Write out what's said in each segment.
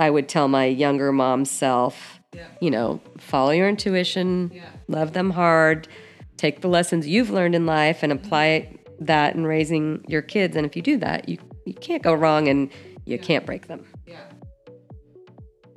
I would tell my younger mom self, Yeah. you know, follow your intuition, Yeah. love them hard, take the lessons you've learned in life and apply mm-hmm. that in raising your kids. And if you do that, you, you can't go wrong and you can't break them.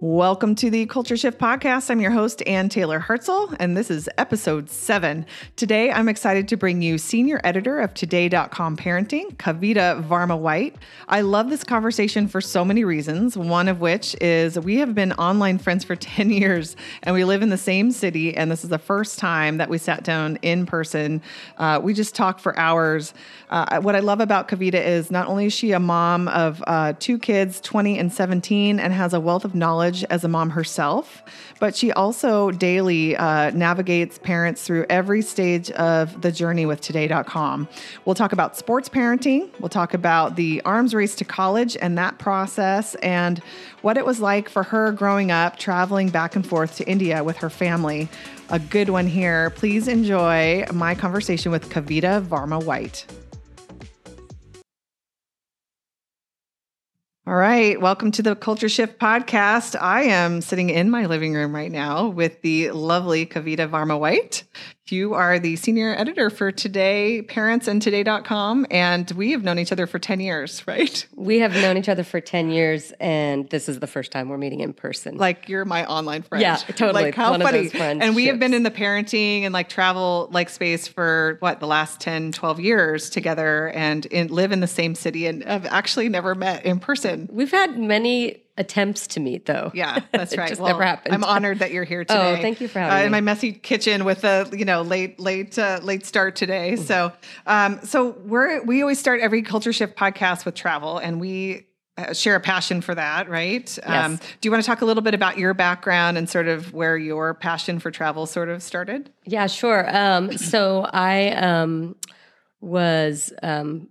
Welcome to the Culture Shift Podcast. I'm your host, Anne Taylor Hartzell, and this is episode seven. Today, I'm excited to bring you senior editor of Today.com Parenting, Kavita Varma White. I love this conversation for so many reasons, one of which is we have been online friends for 10 years and we live in the same city, and this is the first time that we sat down in person. Uh, we just talked for hours. Uh, what I love about Kavita is not only is she a mom of uh, two kids, 20 and 17, and has a wealth of knowledge as a mom herself, but she also daily uh, navigates parents through every stage of the journey with Today.com. We'll talk about sports parenting, we'll talk about the arms race to college and that process, and what it was like for her growing up traveling back and forth to India with her family. A good one here. Please enjoy my conversation with Kavita Varma White. All right, welcome to the Culture Shift podcast. I am sitting in my living room right now with the lovely Kavita Varma White. You are the senior editor for Today Parents and Today.com, and we have known each other for 10 years, right? We have known each other for 10 years, and this is the first time we're meeting in person. Like you're my online friend. Yeah, totally. Like how One of funny. and we have been in the parenting and like travel like space for what the last 10, 12 years together and in, live in the same city and have actually never met in person. We've had many attempts to meet, though. Yeah, that's It right. just Well, never happened. I'm honored that you're here today. Oh, thank you for having uh, me. In my messy kitchen with a you know late late uh, late start today. So um, so we're we always start every culture shift podcast with travel, and we. Uh, share a passion for that, right? Um, do you want to talk a little bit about your background and sort of where your passion for travel sort of started? Yeah, sure. Um, so I um, was um,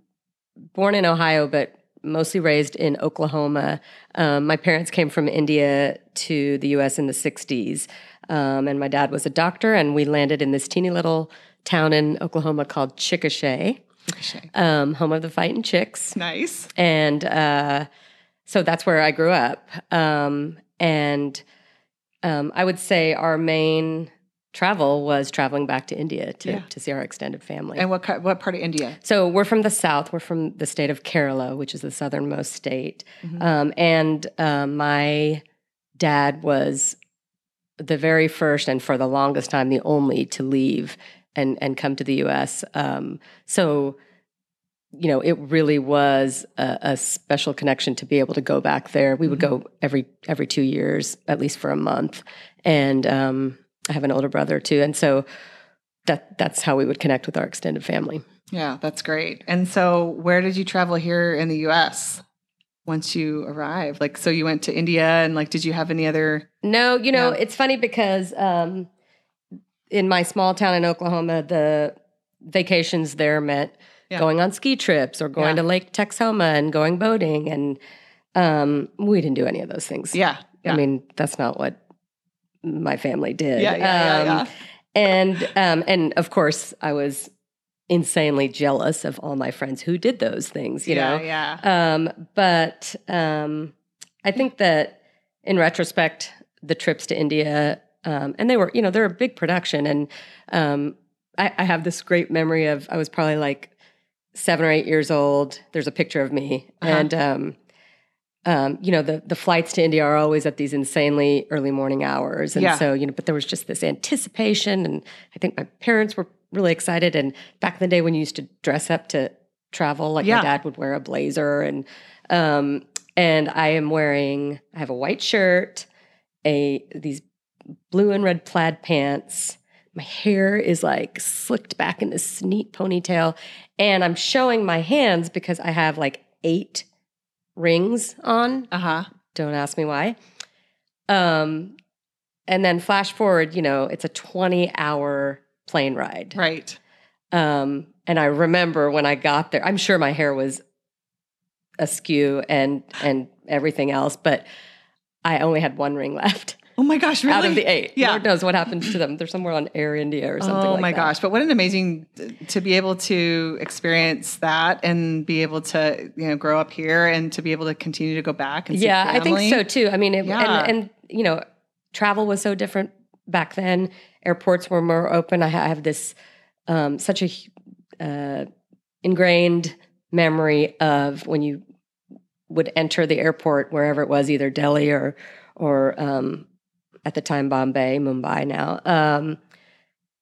born in Ohio, but mostly raised in Oklahoma. Um, my parents came from India to the U.S. in the '60s, um, and my dad was a doctor, and we landed in this teeny little town in Oklahoma called Chickasha, um, home of the fighting chicks Nice. and uh, so that's where I grew up. Um, and um, I would say our main travel was traveling back to India to, Yeah. to see our extended family. And what what part of India? so we're from the south. We're from the state of Kerala, which is the southernmost state. Um, and um, my dad was the very first, and for the longest time, the only to leave and and come to the U.S. Um, so you know, it really was a, a special connection to be able to go back there. We would go every every two years, at least for a month, and um, I have an older brother too, and so that that's how we would connect with our extended family. Yeah, that's great. And so, where did you travel here in the U.S. once you arrived? Like, so you went to India, and like, did you have any other? No, you know, Yeah. it's funny because um, in my small town in Oklahoma, the vacations there meant Yeah. going on ski trips or going Yeah. to Lake Texoma and going boating. And um, we didn't do any of those things. Yeah, yeah. I mean, that's not what my family did. Yeah, yeah, yeah, Um, And um, and of course, I was insanely jealous of all my friends who did those things. You yeah, know, yeah. um, but um, I think that in retrospect, the trips to India, um, and they were, you know, they're a big production. And um, I, I have this great memory of I was probably like seven or eight years old. There's a picture of me. Uh-huh. And, um, um, you know, the, the flights to India are always at these insanely early morning hours. And Yeah. so, you know, but there was just this anticipation. And I think my parents were really excited. And back in the day when you used to dress up to travel, like Yeah. my dad would wear a blazer and, um, and I am wearing, I have a white shirt, a, these blue and red plaid pants. My hair is like slicked back in this neat ponytail. And I'm showing my hands because I have like eight rings on. Uh huh. Don't ask me why. Um, and then flash forward, you know, it's a 20 hour plane ride. Right. Um, and I remember when I got there, I'm sure my hair was askew and and everything else, but I only had one ring left. Oh my gosh, really? out of the eight. Yeah. Lord knows what happened to them. They're somewhere on Air India or something Oh like my that. gosh! But what an amazing to be able to experience that and be able to you know grow up here and to be able to continue to go back and see Yeah, I think so too. I mean, it, Yeah. and, and you know, travel was so different back then. Airports were more open. I I have this um, such a uh, ingrained memory of when you would enter the airport wherever it was, either Delhi or or um, at the time Bombay, Mumbai. Now, um,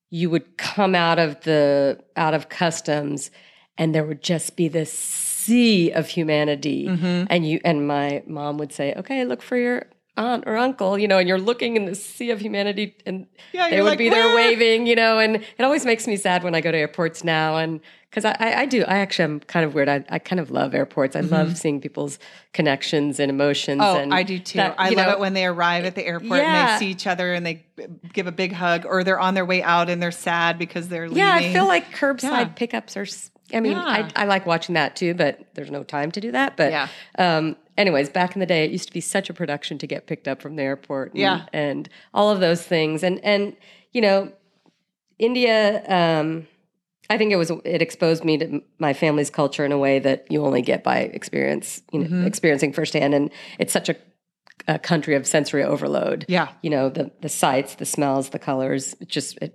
you would come out of the out of customs, and there would just be this sea of humanity Mhm. and you and my mom would say okay look for your aunt or uncle you know and you're looking in the sea of humanity and Yeah, they would like, be there "Where?" waving you know and it always makes me sad when i go to airports now and because I, I, do i actually am kind of weird i, I kind of love airports i love seeing people's connections and emotions Mm-hmm. Oh, and I do too. that, I you love know, it when they arrive at the airport and they see each other and they give a big hug, or they're on their way out and they're sad because they're leaving. yeah i feel like curbside Yeah. pickups are I mean Yeah. I, I like watching that too but there's no time to do that but Yeah. um anyways back in the day it used to be such a production to get picked up from the airport and, Yeah. and all of those things and and you know india um i think it was it exposed me to my family's culture in a way that you only get by experience you know Mm-hmm. experiencing firsthand and it's such a, a country of sensory overload Yeah. you know the the sights the smells the colors it just it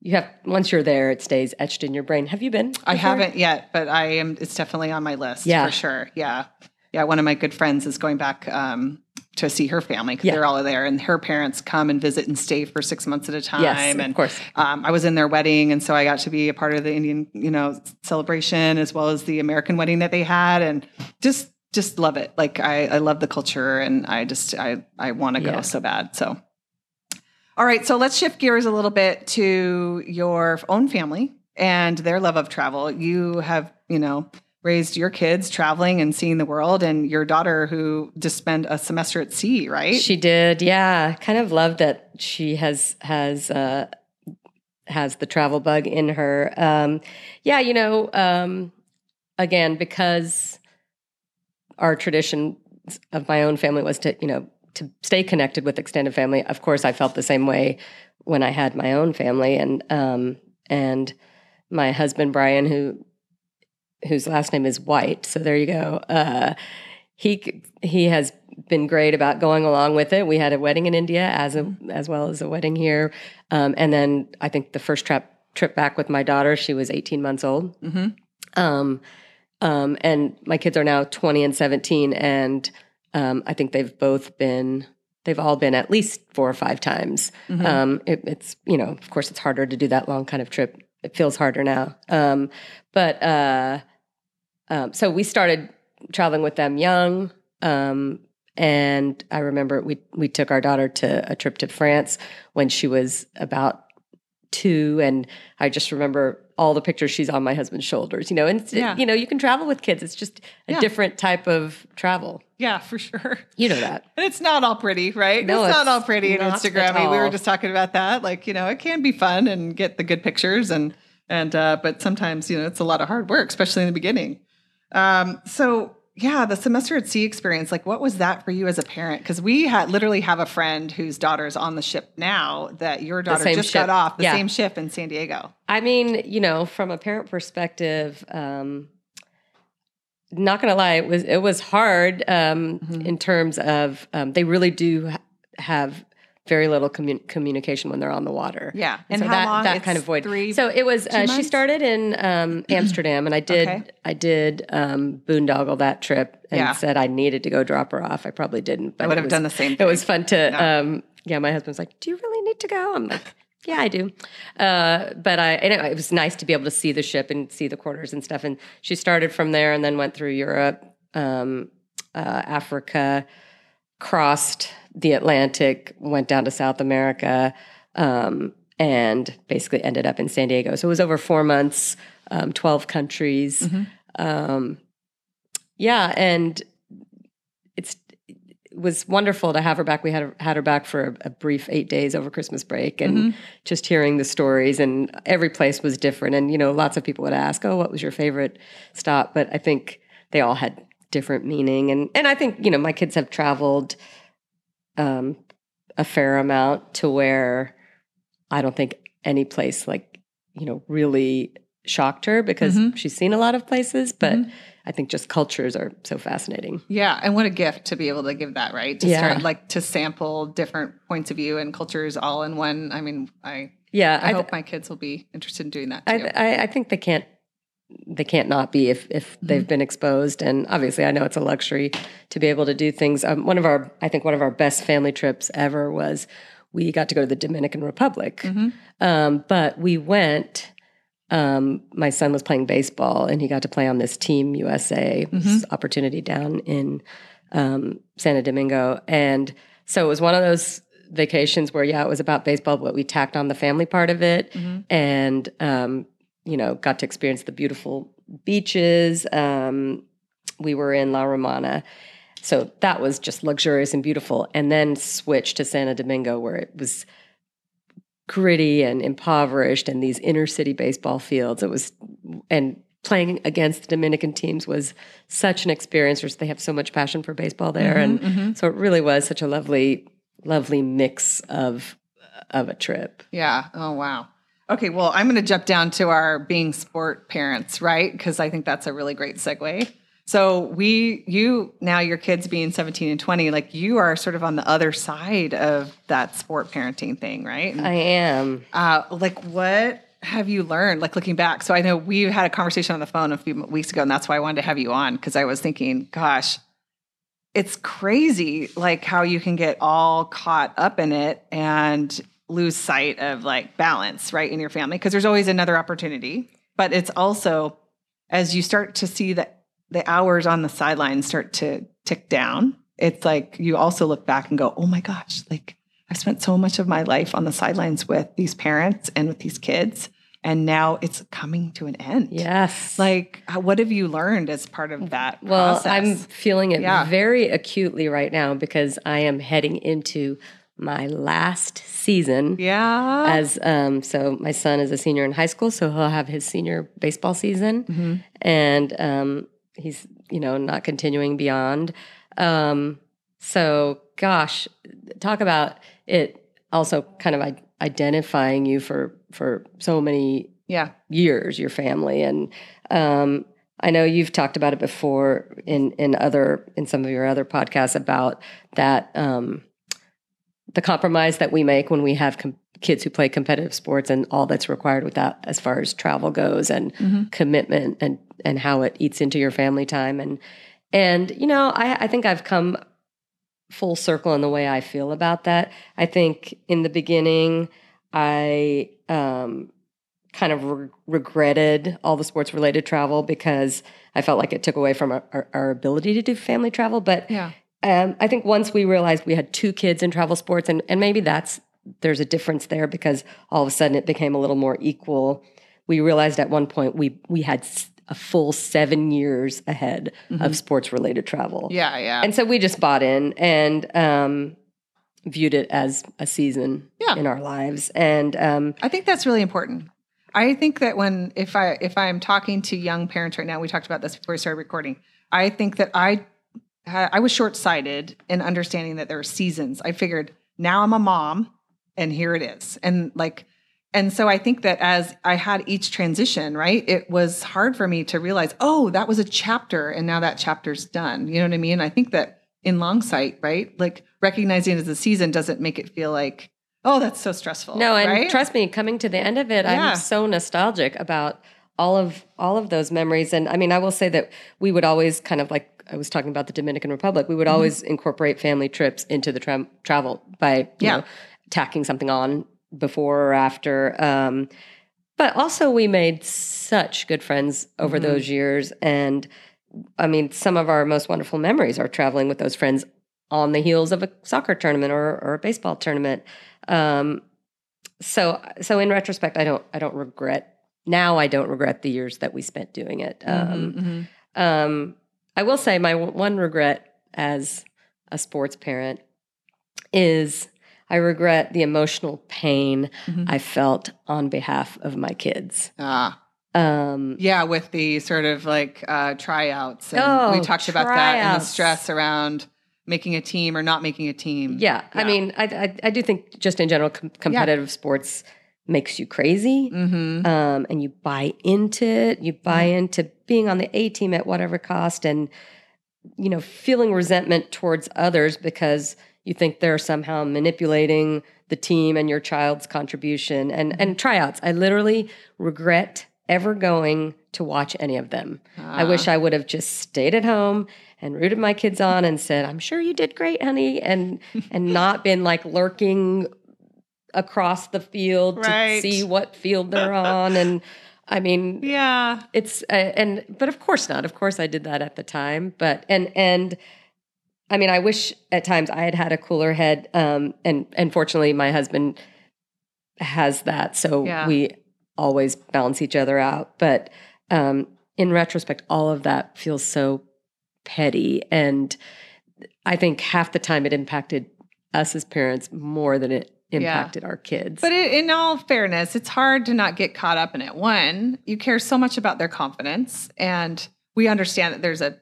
you have once you're there it stays etched in your brain have you been I haven't yet, but I am. It's definitely on my list Yeah. for sure. Yeah, yeah. One of my good friends is going back um, to see her family because Yeah. they're all there, and her parents come and visit and stay for six months at a time. Yes, of course. um, I was in their wedding, and so I got to be a part of the Indian, you know, celebration as well as the American wedding that they had, and just just love it. Like I, I love the culture, and I just I I want to go Yeah. so bad. So. All right, so let's shift gears a little bit to your own family and their love of travel. You have, you know, raised your kids traveling and seeing the world, and your daughter who just spent a semester at sea, right? She did, yeah. Kind of love that she has has uh, has the travel bug in her. Um, yeah, you know, um, again because our tradition of my own family was to you know to stay connected with extended family. Of course, I felt the same way when I had my own family, and um, and my husband Brian, who whose last name is White. So there you go. Uh, he he has been great about going along with it. We had a wedding in India as a, as well as a wedding here, um, and then I think the first trip trip back with my daughter, she was 18 months old. hmm Um, um, and my kids are now 20 and 17, and um, I think they've both been. They've all been at least four or five times. Mhm. Um, it, it's you know, of course, it's harder to do that long kind of trip. It feels harder now. Um, but uh, um, so we started traveling with them young. Um, and I remember we we took our daughter to a trip to France when she was about two, and I just remember all the pictures. She's on my husband's shoulders, you know. And Yeah. you know, you can travel with kids. It's just a Yeah. different type of travel. Yeah, for sure. You know that. And it's not all pretty, right? No, it's not all pretty in Instagram. We were just talking about that. Like, you know, it can be fun and get the good pictures and and uh, but sometimes, you know, it's a lot of hard work, especially in the beginning. Um, so yeah, the semester at sea experience, like what was that for you as a parent? Because we had literally have a friend whose daughter's on the ship now that your daughter just ship. got off the Yeah. same ship in San Diego. I mean, you know, from a parent perspective, um, not gonna lie, it was it was hard um, Mhm. in terms of um, they really do have very little commun- communication when they're on the water. Yeah. And, so how that, that kind of void. Three, so it was. Uh, she started in um, Amsterdam, and I did. Okay. I did um, boondoggle that trip, and Yeah. said I needed to go drop her off. I probably didn't. But I would have was- done the same Thing. It was fun to. Yeah. Um, yeah, my husband's like, "Do you really need to go?" I'm like, "Yeah, I do." Uh, but I, and it, it was nice to be able to see the ship and see the quarters and stuff. And she started from there, and then went through Europe, um, uh, Africa, crossed the Atlantic, went down to South America, um, and basically ended up in San Diego. So it was over four months, um, twelve countries. Mhm. Um, yeah, and it's it was wonderful to have her back. We had her, had her back for a, a brief eight days over Christmas break, and Mhm. just hearing the stories. And every place was different. And you know, lots of people would ask, "Oh, what was your favorite stop?" But I think they all had different meaning. And and I think you know, my kids have traveled um, a fair amount to where I don't think any place like, you know, really shocked her because Mhm. she's seen a lot of places, but Mhm. I think just cultures are so fascinating. Yeah, and what a gift to be able to give that, right? To Yeah. start like to sample different points of view and cultures all in one. I mean, I Yeah, I, I, hope my kids will be interested in doing that too. I, I, I think they can't they can't not be if if Mm-hmm. they've been exposed and obviously i know it's a luxury to be able to do things um, one of our i think one of our best family trips ever was we got to go to the dominican republic Mhm. um, but we went um, my son was playing baseball and he got to play on this team usa Mm-hmm. opportunity down in um, santo domingo and so it was one of those vacations where yeah it was about baseball but we tacked on the family part of it Mhm. and um, you know got to experience the beautiful beaches um, we were in la romana so that was just luxurious and beautiful and then switched to santo domingo where it was gritty and impoverished and these inner city baseball fields it was and playing against the dominican teams was such an experience they have so much passion for baseball there and mhm. so it really was such a lovely lovely mix of of a trip Yeah. Oh, wow. Okay. Well, I'm going to jump down to our being sport parents, right? Because I think that's a really great segue. So, we, you, now your kids being 17 and 20, like you are sort of on the other side of that sport parenting thing, right? And, i am uh, like, what have you learned, like looking back? So, I know we had a conversation on the phone a few weeks ago, and that's why I wanted to have you on because I was thinking, gosh, it's crazy like how you can get all caught up in it and lose sight of like balance right in your family because there's always another opportunity but it's also as you start to see that the hours on the sidelines start to tick down it's like you also look back and go oh my gosh like i've spent so much of my life on the sidelines with these parents and with these kids and now it's coming to an end yes like what have you learned as part of that Well, process? I'm feeling it Yeah. very acutely right now because I am heading into my last season yeah as um so my son is a senior in high school so he'll have his senior baseball season Mhm. and um he's you know not continuing beyond um so gosh talk about it also kind of i- identifying you for for so many yeah years, your family. And um, I know you've talked about it before in in other in some of your other podcasts about that um, the compromise that we make when we have com- kids who play competitive sports and all that's required with that as far as travel goes and Mhm. commitment and and how it eats into your family time and and you know I, I think I've come full circle in the way I feel about that. I think in the beginning I um, kind of re- regretted all the sports related travel because I felt like it took away from our, our, our ability to do family travel. But yeah um, I think once we realized we had two kids in travel sports, and, and maybe that's there's a difference there because all of a sudden it became a little more equal. We realized at one point we we had a full seven years ahead of sports related travel. yeah yeah And so we just bought in and um, viewed it as a season Yeah. in our lives. And um, I think that's really important. I think that when if I if I'm talking to young parents right now, we talked about this before we started recording. I think that I I was short sighted in understanding that there are seasons. I figured now I'm a mom, and here it is, and like. And so I think that as I had each transition, right, it was hard for me to realize, oh, that was a chapter and now that chapter's done. You know what I mean? I think that in long sight, right, like recognizing it as a season doesn't make it feel like, oh, that's so stressful. no, and right? trust me, coming to the end of it, Yeah. I'm so nostalgic about all of all of those memories. And I mean, I will say that we would always kind of like I was talking about the Dominican Republic. We would Mm-hmm. always incorporate family trips into the tra- travel by you Yeah. know, tacking something on before or after. Um, but also, we made such good friends over Mhm. those years. And I mean, some of our most wonderful memories are traveling with those friends on the heels of a soccer tournament or, or a baseball tournament. Um, so, so in retrospect, I don't, I don't regret. Now, I don't regret the years that we spent doing it. Um, Mhm, mhm. um, I will say my w- one regret as a sports parent is I regret the emotional pain Mhm. I felt on behalf of my kids. Ah, Um, yeah, with the sort of like uh, tryouts. And Oh, we talked about that and the stress around making a team or not making a team. Yeah, I mean, I, I I do think just in general, com- competitive sports makes you crazy, Mm-hmm. um, and you buy into it. You buy into being on the A team at whatever cost, and you know, feeling resentment towards others because you think they're somehow manipulating the team and your child's contribution and and tryouts. I literally regret ever going to watch any of them. I wish I would have just stayed at home and rooted my kids on and said, "I'm sure you did great, honey," and and not been like lurking across the field Right. to see what field they're on. And I mean, Yeah. it's uh, and but of course not. Of course I did that at the time, but and and I mean, I wish at times I had had a cooler head. Um, and and fortunately, my husband has that, so Yeah. we always balance each other out. But um, in retrospect, all of that feels so petty, and I think half the time it impacted us as parents more than it impacted our kids. But it, in all fairness, it's hard to not get caught up in it. One, you care so much about their confidence, and we understand that there's a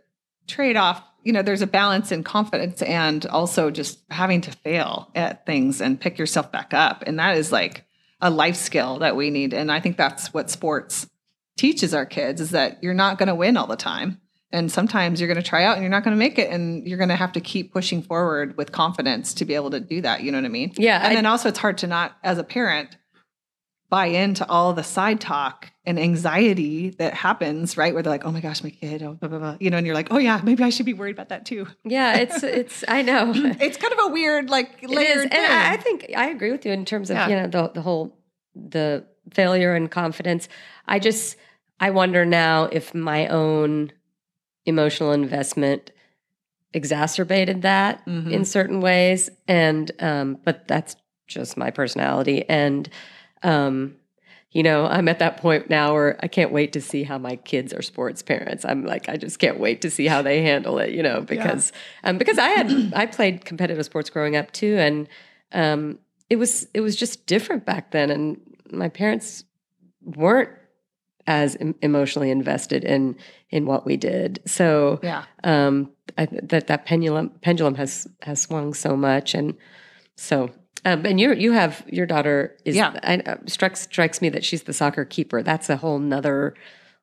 trade off. You know, there's a balance in confidence and also just having to fail at things and pick yourself back up. And that is like a life skill that we need. And I think that's what sports teaches our kids is that you're not going to win all the time. And sometimes you're going to try out and you're not going to make it. And you're going to have to keep pushing forward with confidence to be able to do that. You know what I mean? yeah, And I- then also, it's hard to not, as a parent, buy into all the side talk and anxiety that happens, right? Where they're like, oh my gosh, my kid, oh, blah, blah, blah. You know, and you're like, oh yeah, maybe I should be worried about that too. yeah, it's it's. I know. It's kind of a weird, like, It layered is, and I, I think I agree with you in terms of Yeah. you know the the whole the failure and confidence. I just I wonder now if my own emotional investment exacerbated that Mhm. in certain ways, and um, but that's just my personality, and um, you know I'm at that point now where I can't wait to see how my kids are sports parents. I'm like I just can't wait to see how they handle it, you know, because um, because I had I played competitive sports growing up too, and um, it was it was just different back then, and my parents weren't as em- emotionally invested in in what we did. So yeah. um, I, that that pendulum pendulum has has swung so much, and so. Um, and you you have your daughter is Yeah. I, uh, strikes strikes me that she's the soccer keeper. That's a whole nother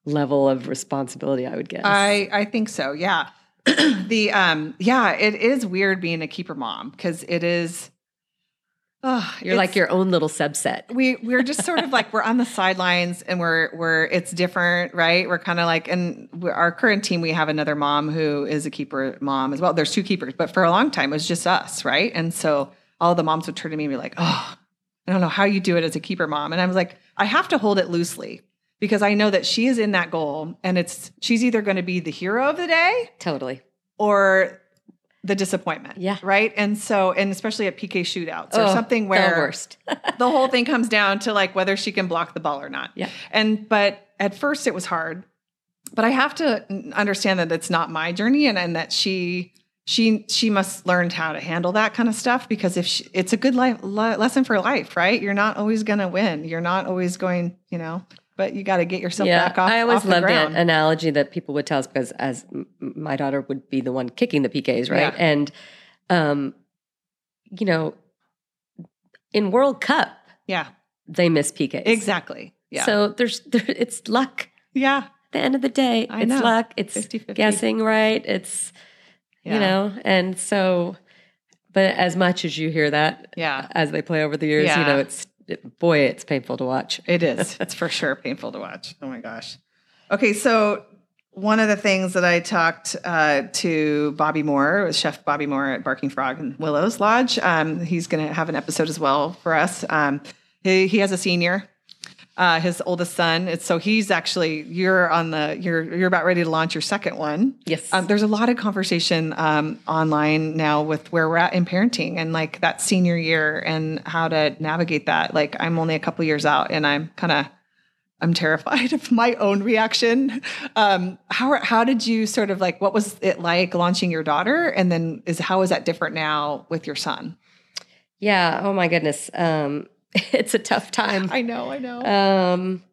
level of responsibility, I would guess. I, I think so. Yeah. the, um, yeah, it is weird being a keeper mom because it is, oh, You're like your own little subset. we we're just sort of like we're on the sidelines and we're we're it's different right we're kind of like and our current team we have another mom who is a keeper mom as well there's two keepers but for a long time it was just us right and so all the moms would turn to me and be like oh i don't know how you do it as a keeper mom and i was like i have to hold it loosely because i know that she is in that goal and it's she's either going to be the hero of the day Totally. or the disappointment Yeah. right and so and especially at pk shootouts or Oh, something where the worst. the whole thing comes down to like whether she can block the ball or not. Yeah. And but at first it was hard. But I have to understand that it's not my journey and, and that she she she must learn how to handle that kind of stuff because if she, it's a good life le- lesson for life, right? You're not always going to win. You're not always going, you know, but you got to get yourself back off I always off loved the analogy that people would tell us because as my daughter would be the one kicking the PKs, right? Yeah. And um, you know, in World Cup yeah. they miss PKs Exactly. Yeah. So there's there, it's luck. yeah. At the end of the day, I it's know. luck. It's 50-50. guessing right. It's Yeah. you know, and so. But as much as you hear that Yeah. as they play over the years, you know, it's it, boy, it's painful to watch. It is. It's for sure painful to watch. Oh my gosh. Okay, so one of the things that I talked uh, to Bobby Moore, with Chef Bobby Moore at Barking Frog and Willows Lodge. Um, he's going to have an episode as well for us. Um, he, he has a senior, uh, his oldest son. It's, so he's actually you're on the you're you're about ready to launch your second one. Yes. Um, there's a lot of conversation um, online now with where we're at in parenting and like that senior year and how to navigate that. Like I'm only a couple years out and I'm kind of I'm terrified of my own reaction. Um, how how did you sort of like what was it like launching your daughter and then is how is that different now with your son? Yeah. Oh my goodness. Um, it's a tough time. I know, I know. Um,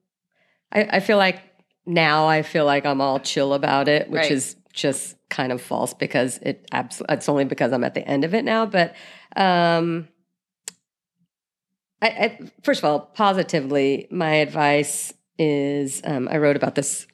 I, I feel like now I feel like I'm all chill about it, which Right. is just kind of false because it abs- it's only because I'm at the end of it now. But um, I, I, first of all, positively, my advice is um, I wrote about this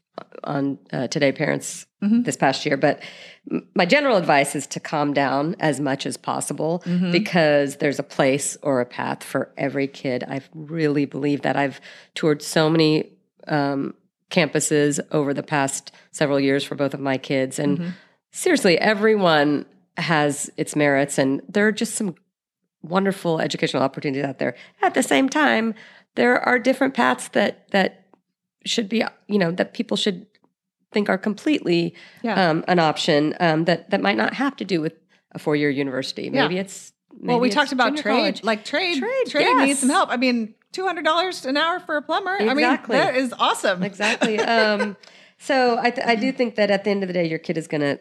on uh, Today Parents Mhm. this past year, but m- my general advice is to calm down as much as possible Mhm. because there's a place or a path for every kid. I really believe that. I've toured so many um, campuses over the past several years for both of my kids, and Mhm. seriously, everyone has its merits, and there are just some wonderful educational opportunities out there. At the same time, there are different paths that that should be, you know, that people should think are completely Yeah. um, an option um, that that might not have to do with a four year university. Yeah. Maybe it's maybe well, we it's talked about trade, college. like trade, Trade, trade yes. needs some help. I mean, two hundred dollars an hour for a plumber. Exactly. I mean, that is awesome. exactly. Um, so I, th- I do think that at the end of the day, your kid is going to,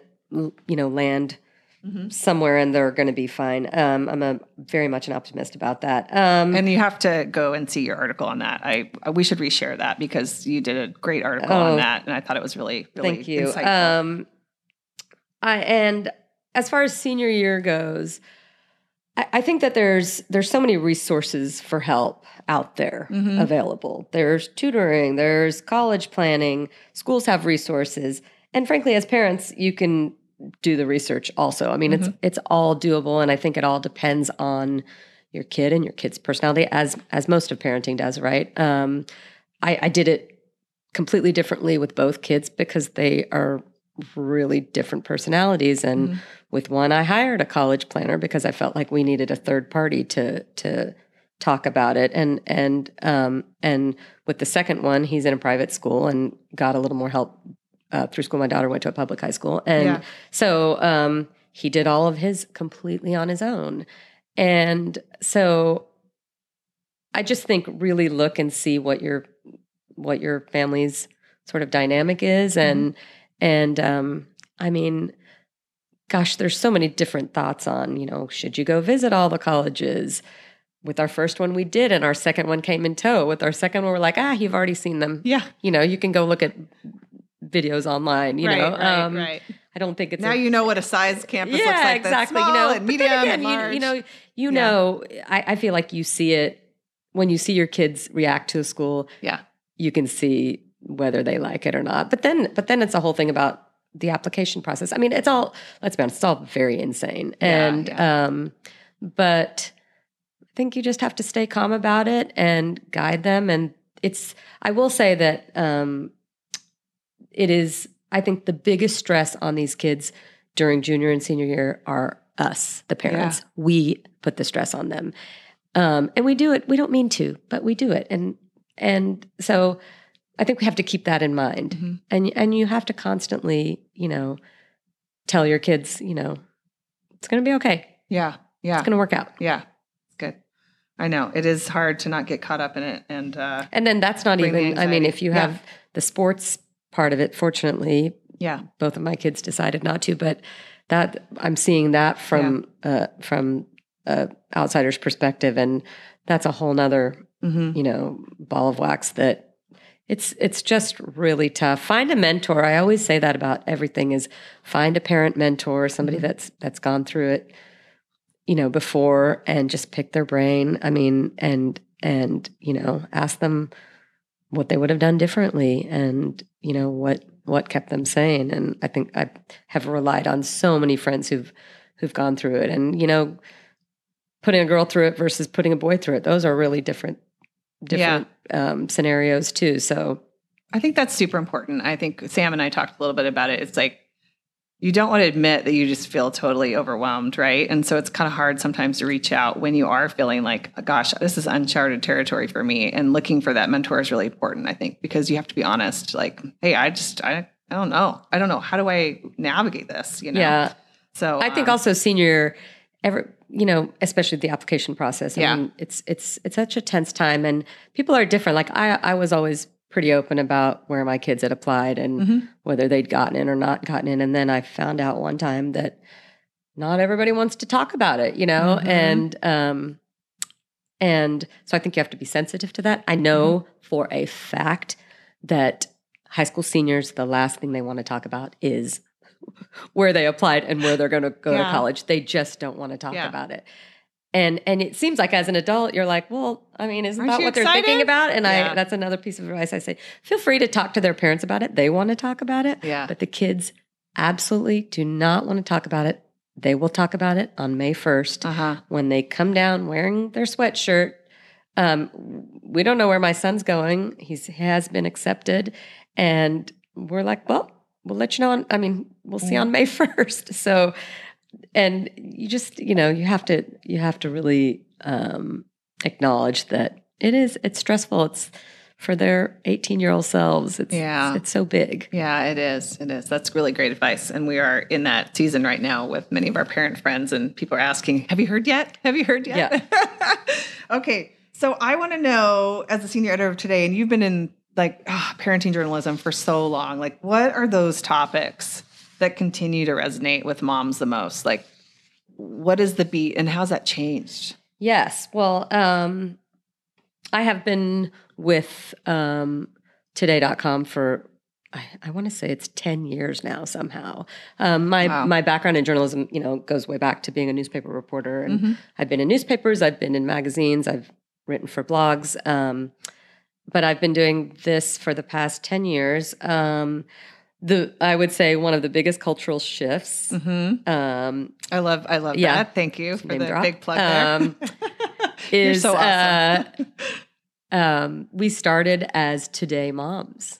you know, land Mhm. somewhere and they're going to be fine. Um, I'm a very much an optimist about that. Um, And you have to go and see your article on that. I we should reshare that because you did a great article Oh. on that, and I thought it was really, really thank you. insightful. Um, I and as far as senior year goes, I, I think that there's there's so many resources for help out there Mhm. available. There's tutoring, there's college planning, schools have resources, and frankly, as parents, you can do the research also. I mean, it's it's all doable, and I think it all depends on your kid and your kid's personality, as as most of parenting does, right? Um, I, I did it completely differently with both kids because they are really different personalities and Mhm. with one I hired a college planner because I felt like we needed a third party to to talk about it and and um and with the second one he's in a private school and got a little more help uh, through school my daughter went to a public high school. And Yeah. so um he did all of his completely on his own. And so I just think really look and see what your what your family's sort of dynamic is. And and um I mean gosh there's so many different thoughts on you know should you go visit all the colleges? With our first one we did and our second one came in tow. With our second one we're like ah you've already seen them. Yeah, you know you can go look at videos online you right, know right, um right. I don't think it's Now a- you know what a size campus yeah, looks like. exactly. You know, and medium and again, large. you, you know, you Yeah. know, I, I feel like you see it when you see your kids react to a school. Yeah. you can see whether they like it or not. But then, but then it's a whole thing about the application process. I mean, it's all let's be honest, it's all very insane. Yeah, and um, but I think you just have to stay calm about it and guide them. And it's I will say that um, it is. I think the biggest stress on these kids during junior and senior year are us, the parents. We put the stress on them. Um, and we do it, we don't mean to, but we do it. And and so I think we have to keep that in mind. Mhm. And and you have to constantly, you know, tell your kids, you know, it's gonna be okay. yeah, yeah, It's gonna work out. yeah. It's good. I know it is hard to not get caught up in it, and uh, And then that's not even I mean, if you Yeah. have the sports part of it, fortunately, yeah, both of my kids decided not to, but that I'm seeing that from uh from uh outsider's perspective and that's a whole nother hmm you know ball of wax that it's it's just really tough. Find a mentor. I always say that about everything is find a parent mentor somebody Mhm. that's that's gone through it you know before and just pick their brain. I mean and and you know ask them what they would have done differently and you know what what kept them sane and i think i have relied on so many friends who've who've gone through it and you know putting a girl through it versus putting a boy through it those are really different different um, scenarios too so I think that's super important. I think Sam and I talked a little bit about it. It's like you don't want to admit that you just feel totally overwhelmed, right? And so it's kind of hard sometimes to reach out when you are feeling like, gosh, this is uncharted territory for me. And looking for that mentor is really important, I think, because you have to be honest. Like, hey, I just, I, I don't know. I don't know. How do I navigate this? You know? yeah So i think um, also senior ever you know especially the application process i Yeah. mean it's it's it's such a tense time and people are different like i i was always pretty open about where my kids had applied and Mhm. whether they'd gotten in or not gotten in and then i found out one time that not everybody wants to talk about it you know Mhm. and um and so i think you have to be sensitive to that i know for a fact that high school seniors the last thing they want to talk about is where they applied and where they're going to go Yeah. to college. They just don't want to talk Yeah. about it. And and it seems like as an adult, you're like, well, I mean, isn't Aren't that what they're thinking about? And Yeah. I that's another piece of advice I say: feel free to talk to their parents about it. They want to talk about it, Yeah. but the kids absolutely do not want to talk about it. They will talk about it on May first Uh huh. when they come down wearing their sweatshirt. Um, we don't know where my son's going. He's, he has been accepted, and we're like, well, we'll let you know. On, I mean, we'll see on May first. So, and you just, you know, you have to, you have to really um, acknowledge that it is. It's stressful. It's for their 18 year old selves. It's, Yeah. it's so big. Yeah, it is. It is. That's really great advice. And we are in that season right now with many of our parent friends, and people are asking, Have you heard yet? Have you heard yet? Yeah. Okay. So I want to know, as a senior editor of today, and you've been in like ah, parenting journalism for so long, like what are those topics that continue to resonate with moms the most? Like, what is the beat and how's that changed? Yes. Well, um, I have been with um, today.com for, I, I want to say it's 10 years now somehow. Um, my, Wow. my background in journalism, you know, goes way back to being a newspaper reporter. And Mhm. I've been in newspapers, I've been in magazines, I've written for blogs. Um, but I've been doing this for the past 10 years. Um, the I would say one of the biggest cultural shifts. Mm-hmm. Um, I love, I love Yeah. that. Thank you for the drop. big plug there. Um, You're is so awesome. uh, um, we started as Today Moms,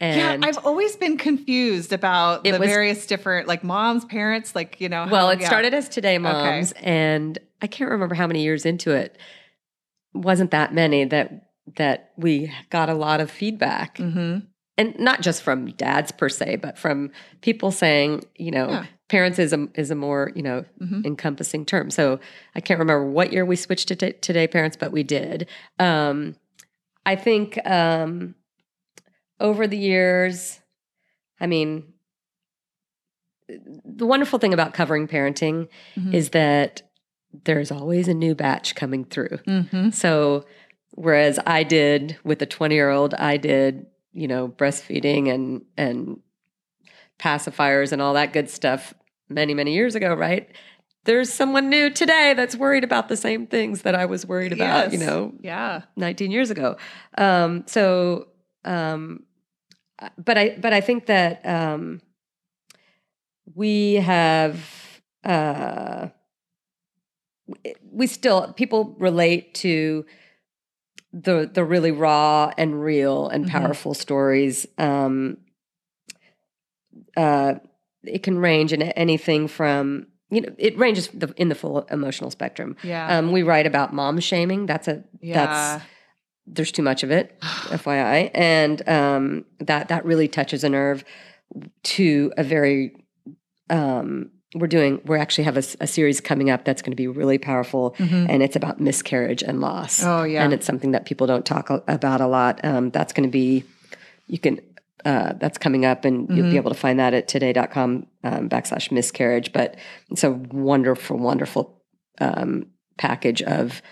and yeah, I've always been confused about the was- various different like moms, parents, like you know. well, how- it yeah. started as Today Moms, and I can't remember how many years into it. Wasn't that many that that we got a lot of feedback, Mhm. And not just from dads per se, but from people saying, you know, Yeah. parents is a is a more you know Mhm. encompassing term. So I can't remember what year we switched to t- Today Parents, but we did. Um, I think um, over the years, I mean, the wonderful thing about covering parenting Mhm. is that there's always a new batch coming through. Mhm. So whereas I did with a 20 year old, I did, you know, breastfeeding and and pacifiers and all that good stuff many, many years ago, right? There's someone new today that's worried about the same things that I was worried about, you know, Yeah. 19 years ago. Um, so, um, uh, but I, but I think that um, we have, uh, we still people relate to the the really raw and real and Mhm. powerful stories. Um, uh, it can range in anything from you know it ranges the, in the full emotional spectrum. Yeah. Um, we write about mom shaming. That's a yeah. that's there's too much of it, FYI, and um, that that really touches a nerve. To a very, um, we're doing we're actually have a series coming up that's going to be really powerful, Mhm. and it's about miscarriage and loss. Oh yeah. and it's something that people don't talk about a lot. Um, that's going to be you can. Uh, that's coming up, and you'll Mhm. be able to find that at today.com um, backslash miscarriage. But it's a wonderful, wonderful um, package of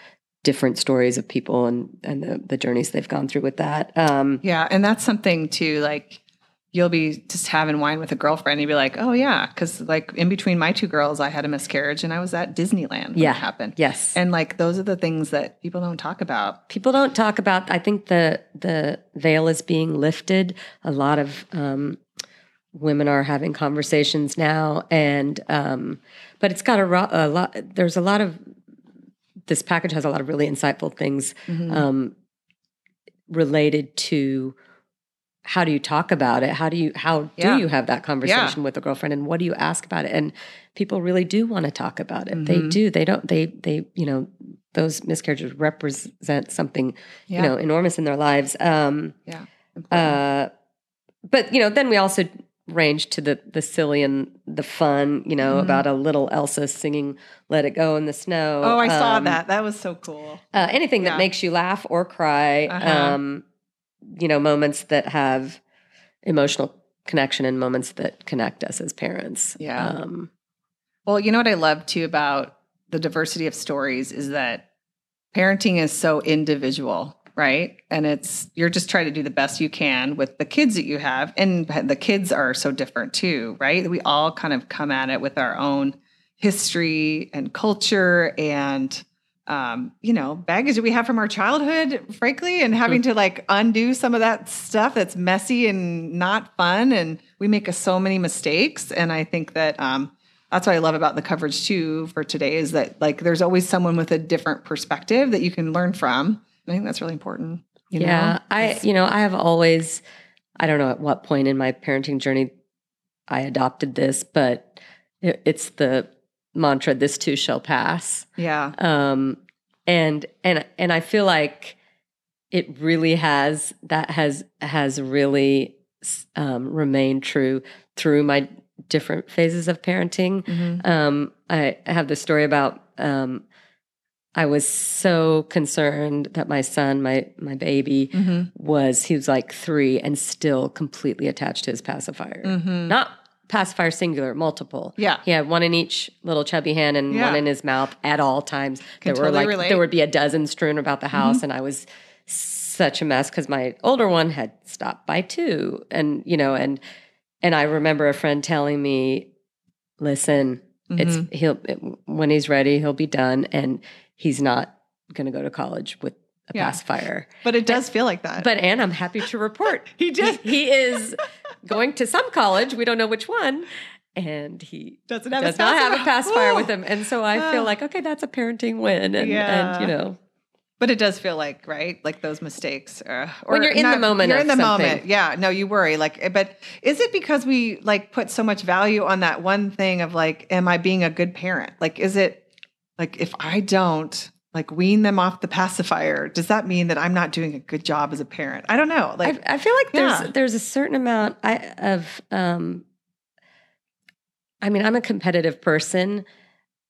different stories of people and and the, the journeys they've gone through with that. Um, yeah, and that's something too. Like you'll be just having wine with a girlfriend, and you'll be like, "Oh yeah," because like in between my two girls, I had a miscarriage, and I was at Disneyland when Yeah. it happened. yes, And like those are the things that people don't talk about. people don't talk about. I think the the veil is being lifted. A lot of um, women are having conversations now, and um, but it's got a, ro- a lot. There's a lot of this package has a lot of really insightful things Mhm. um, related to how do you talk about it how do you how do Yeah. you have that conversation with a girlfriend and what do you ask about it and people really do want to talk about it they Mhm. do they don't they they you know those miscarriages represent something Yeah. you know enormous in their lives um yeah. Uh but you know then we also range to the the silly and the fun you know Mhm. about a little elsa singing let it go in the snow oh, I saw Um, that. That was so cool. uh, anything Yeah. that makes you laugh or cry Uh-huh. um, you know moments that have emotional connection and moments that connect us as parents Yeah. um, Well, you know what I love too about the diversity of stories is that parenting is so individual. right? And it's you're just trying to do the best you can with the kids that you have. And the kids are so different too, right? We all kind of come at it with our own history and culture and um, you know, baggage that we have from our childhood, frankly, and having to like undo some of that stuff that's messy and not fun. And we make a, so many mistakes. And I think that um, that's what I love about the coverage too for today is that like there's always someone with a different perspective that you can learn from. I think that's really important. You yeah, know? I you know I have always I don't know at what point in my parenting journey I adopted this, but it, it's the mantra this too shall pass yeah um and and and i feel like it really has that has has really um remained true through my different phases of parenting mm-hmm. um i have the story about um I was so concerned that my son, my my baby, mm-hmm. was he was like three and still completely attached to his pacifier. Mm-hmm. Not pacifier singular, multiple. Yeah. He had one in each little chubby hand and yeah. one in his mouth at all times. Can there totally were like relate. there would be a dozen strewn about the house mm-hmm. and I was such a mess because my older one had stopped by two. And, you know, and and I remember a friend telling me, listen, mm-hmm. it's he'll when he's ready, he'll be done and he's not gonna go to college with a yeah. pacifier. But it does feel like that. But and I'm happy to report he just he, he, is going to some college. We don't know which one. And he doesn't have does not have a pacifier with him. And so I feel like, okay, that's a parenting win. And, yeah. and you know. But it does feel like, right? Like those mistakes. Uh, or when you're in not, the moment. You're in the something. moment. Yeah. No, you worry. Like, eh, but is it because we like put so much value on that one thing of like, am I being a good parent? Like, is it like if I don't, like wean them off the pacifier does that mean that i'm not doing a good job as a parent i don't know like i, I feel like there's yeah. there's a certain amount I, of um i mean i'm a competitive person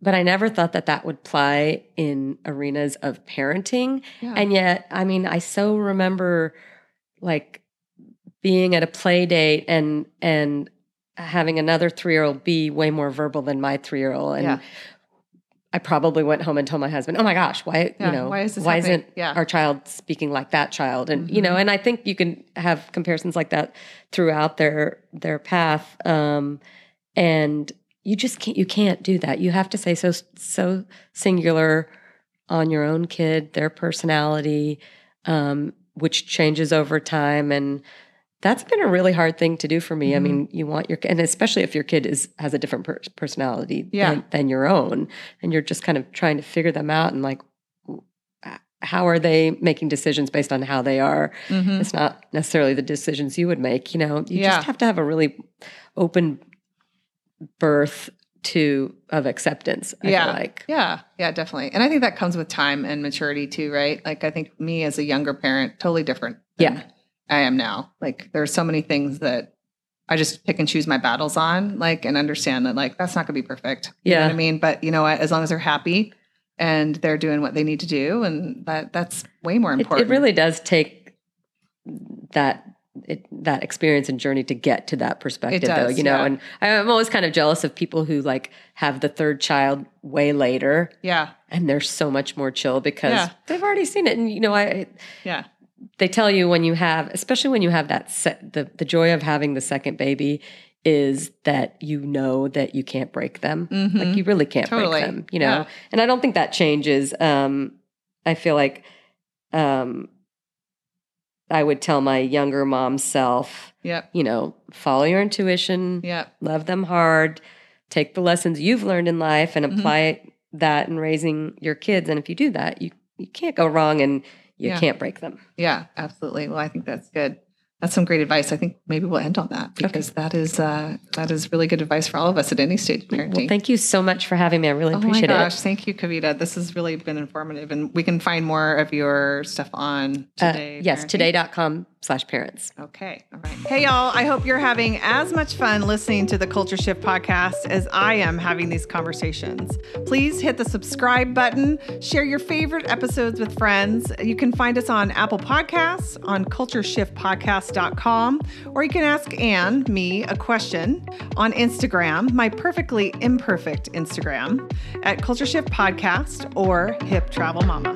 but i never thought that that would apply in arenas of parenting yeah. and yet i mean i so remember like being at a play date and and having another three year old be way more verbal than my three year old and yeah. I probably went home and told my husband, "Oh my gosh, why yeah, you know why, is why isn't yeah. our child speaking like that child?" And mm-hmm. you know, mm-hmm. and I think you can have comparisons like that throughout their their path, um, and you just can't you can't do that. You have to say so so singular on your own kid, their personality, um, which changes over time, and that's been a really hard thing to do for me. Mm-hmm. I mean, you want your and especially if your kid is has a different per- personality yeah. than, than, your own, and you're just kind of trying to figure them out and like, how are they making decisions based on how they are? Mm-hmm. It's not necessarily the decisions you would make. You know, you yeah. just have to have a really open birth to of acceptance. I yeah, like yeah, yeah, definitely. And I think that comes with time and maturity too, right? Like I think me as a younger parent, totally different. yeah I am now. Like there are so many things that I just pick and choose my battles on, like, and understand that like that's not gonna be perfect. You yeah. know what I mean? But you know what? As long as they're happy and they're doing what they need to do, and that that's way more important. It, it really does take that it, that experience and journey to get to that perspective does, though you know yeah. and i'm always kind of jealous of people who like have the third child way later yeah and they're so much more chill because yeah. they've already seen it and you know i yeah they tell you when you have, especially when you have that set, the the joy of having the second baby is that you know that you can't break them. Mm-hmm. Like you really can't totally. break them, you know. Yeah. And I don't think that changes. Um, I feel like um, I would tell my younger mom self, yeah, you know, follow your intuition, yeah, love them hard, take the lessons you've learned in life and mm-hmm. apply mm-hmm. that in raising your kids. And if you do that, you you can't go wrong and you yeah. can't break them. Yeah, absolutely. Well, I think that's good. That's some great advice. I think maybe we'll end on that because okay. that is uh, that is really good advice for all of us at any stage of parenting. Well, thank you so much for having me. I really oh appreciate my gosh, it. Thank you, Kavita. This has really been informative, and we can find more of your stuff on uh, today. Uh, yes, today.com slash parents. Okay. All right. Hey, y'all. I hope you're having as much fun listening to the Culture Shift podcast as I am having these conversations. Please hit the subscribe button, share your favorite episodes with friends. You can find us on Apple Podcasts, on cultureshiftpodcast.com, or you can ask Anne, me, a question on Instagram, my perfectly imperfect Instagram, at Culture Shift Podcast or Hip Travel Mama.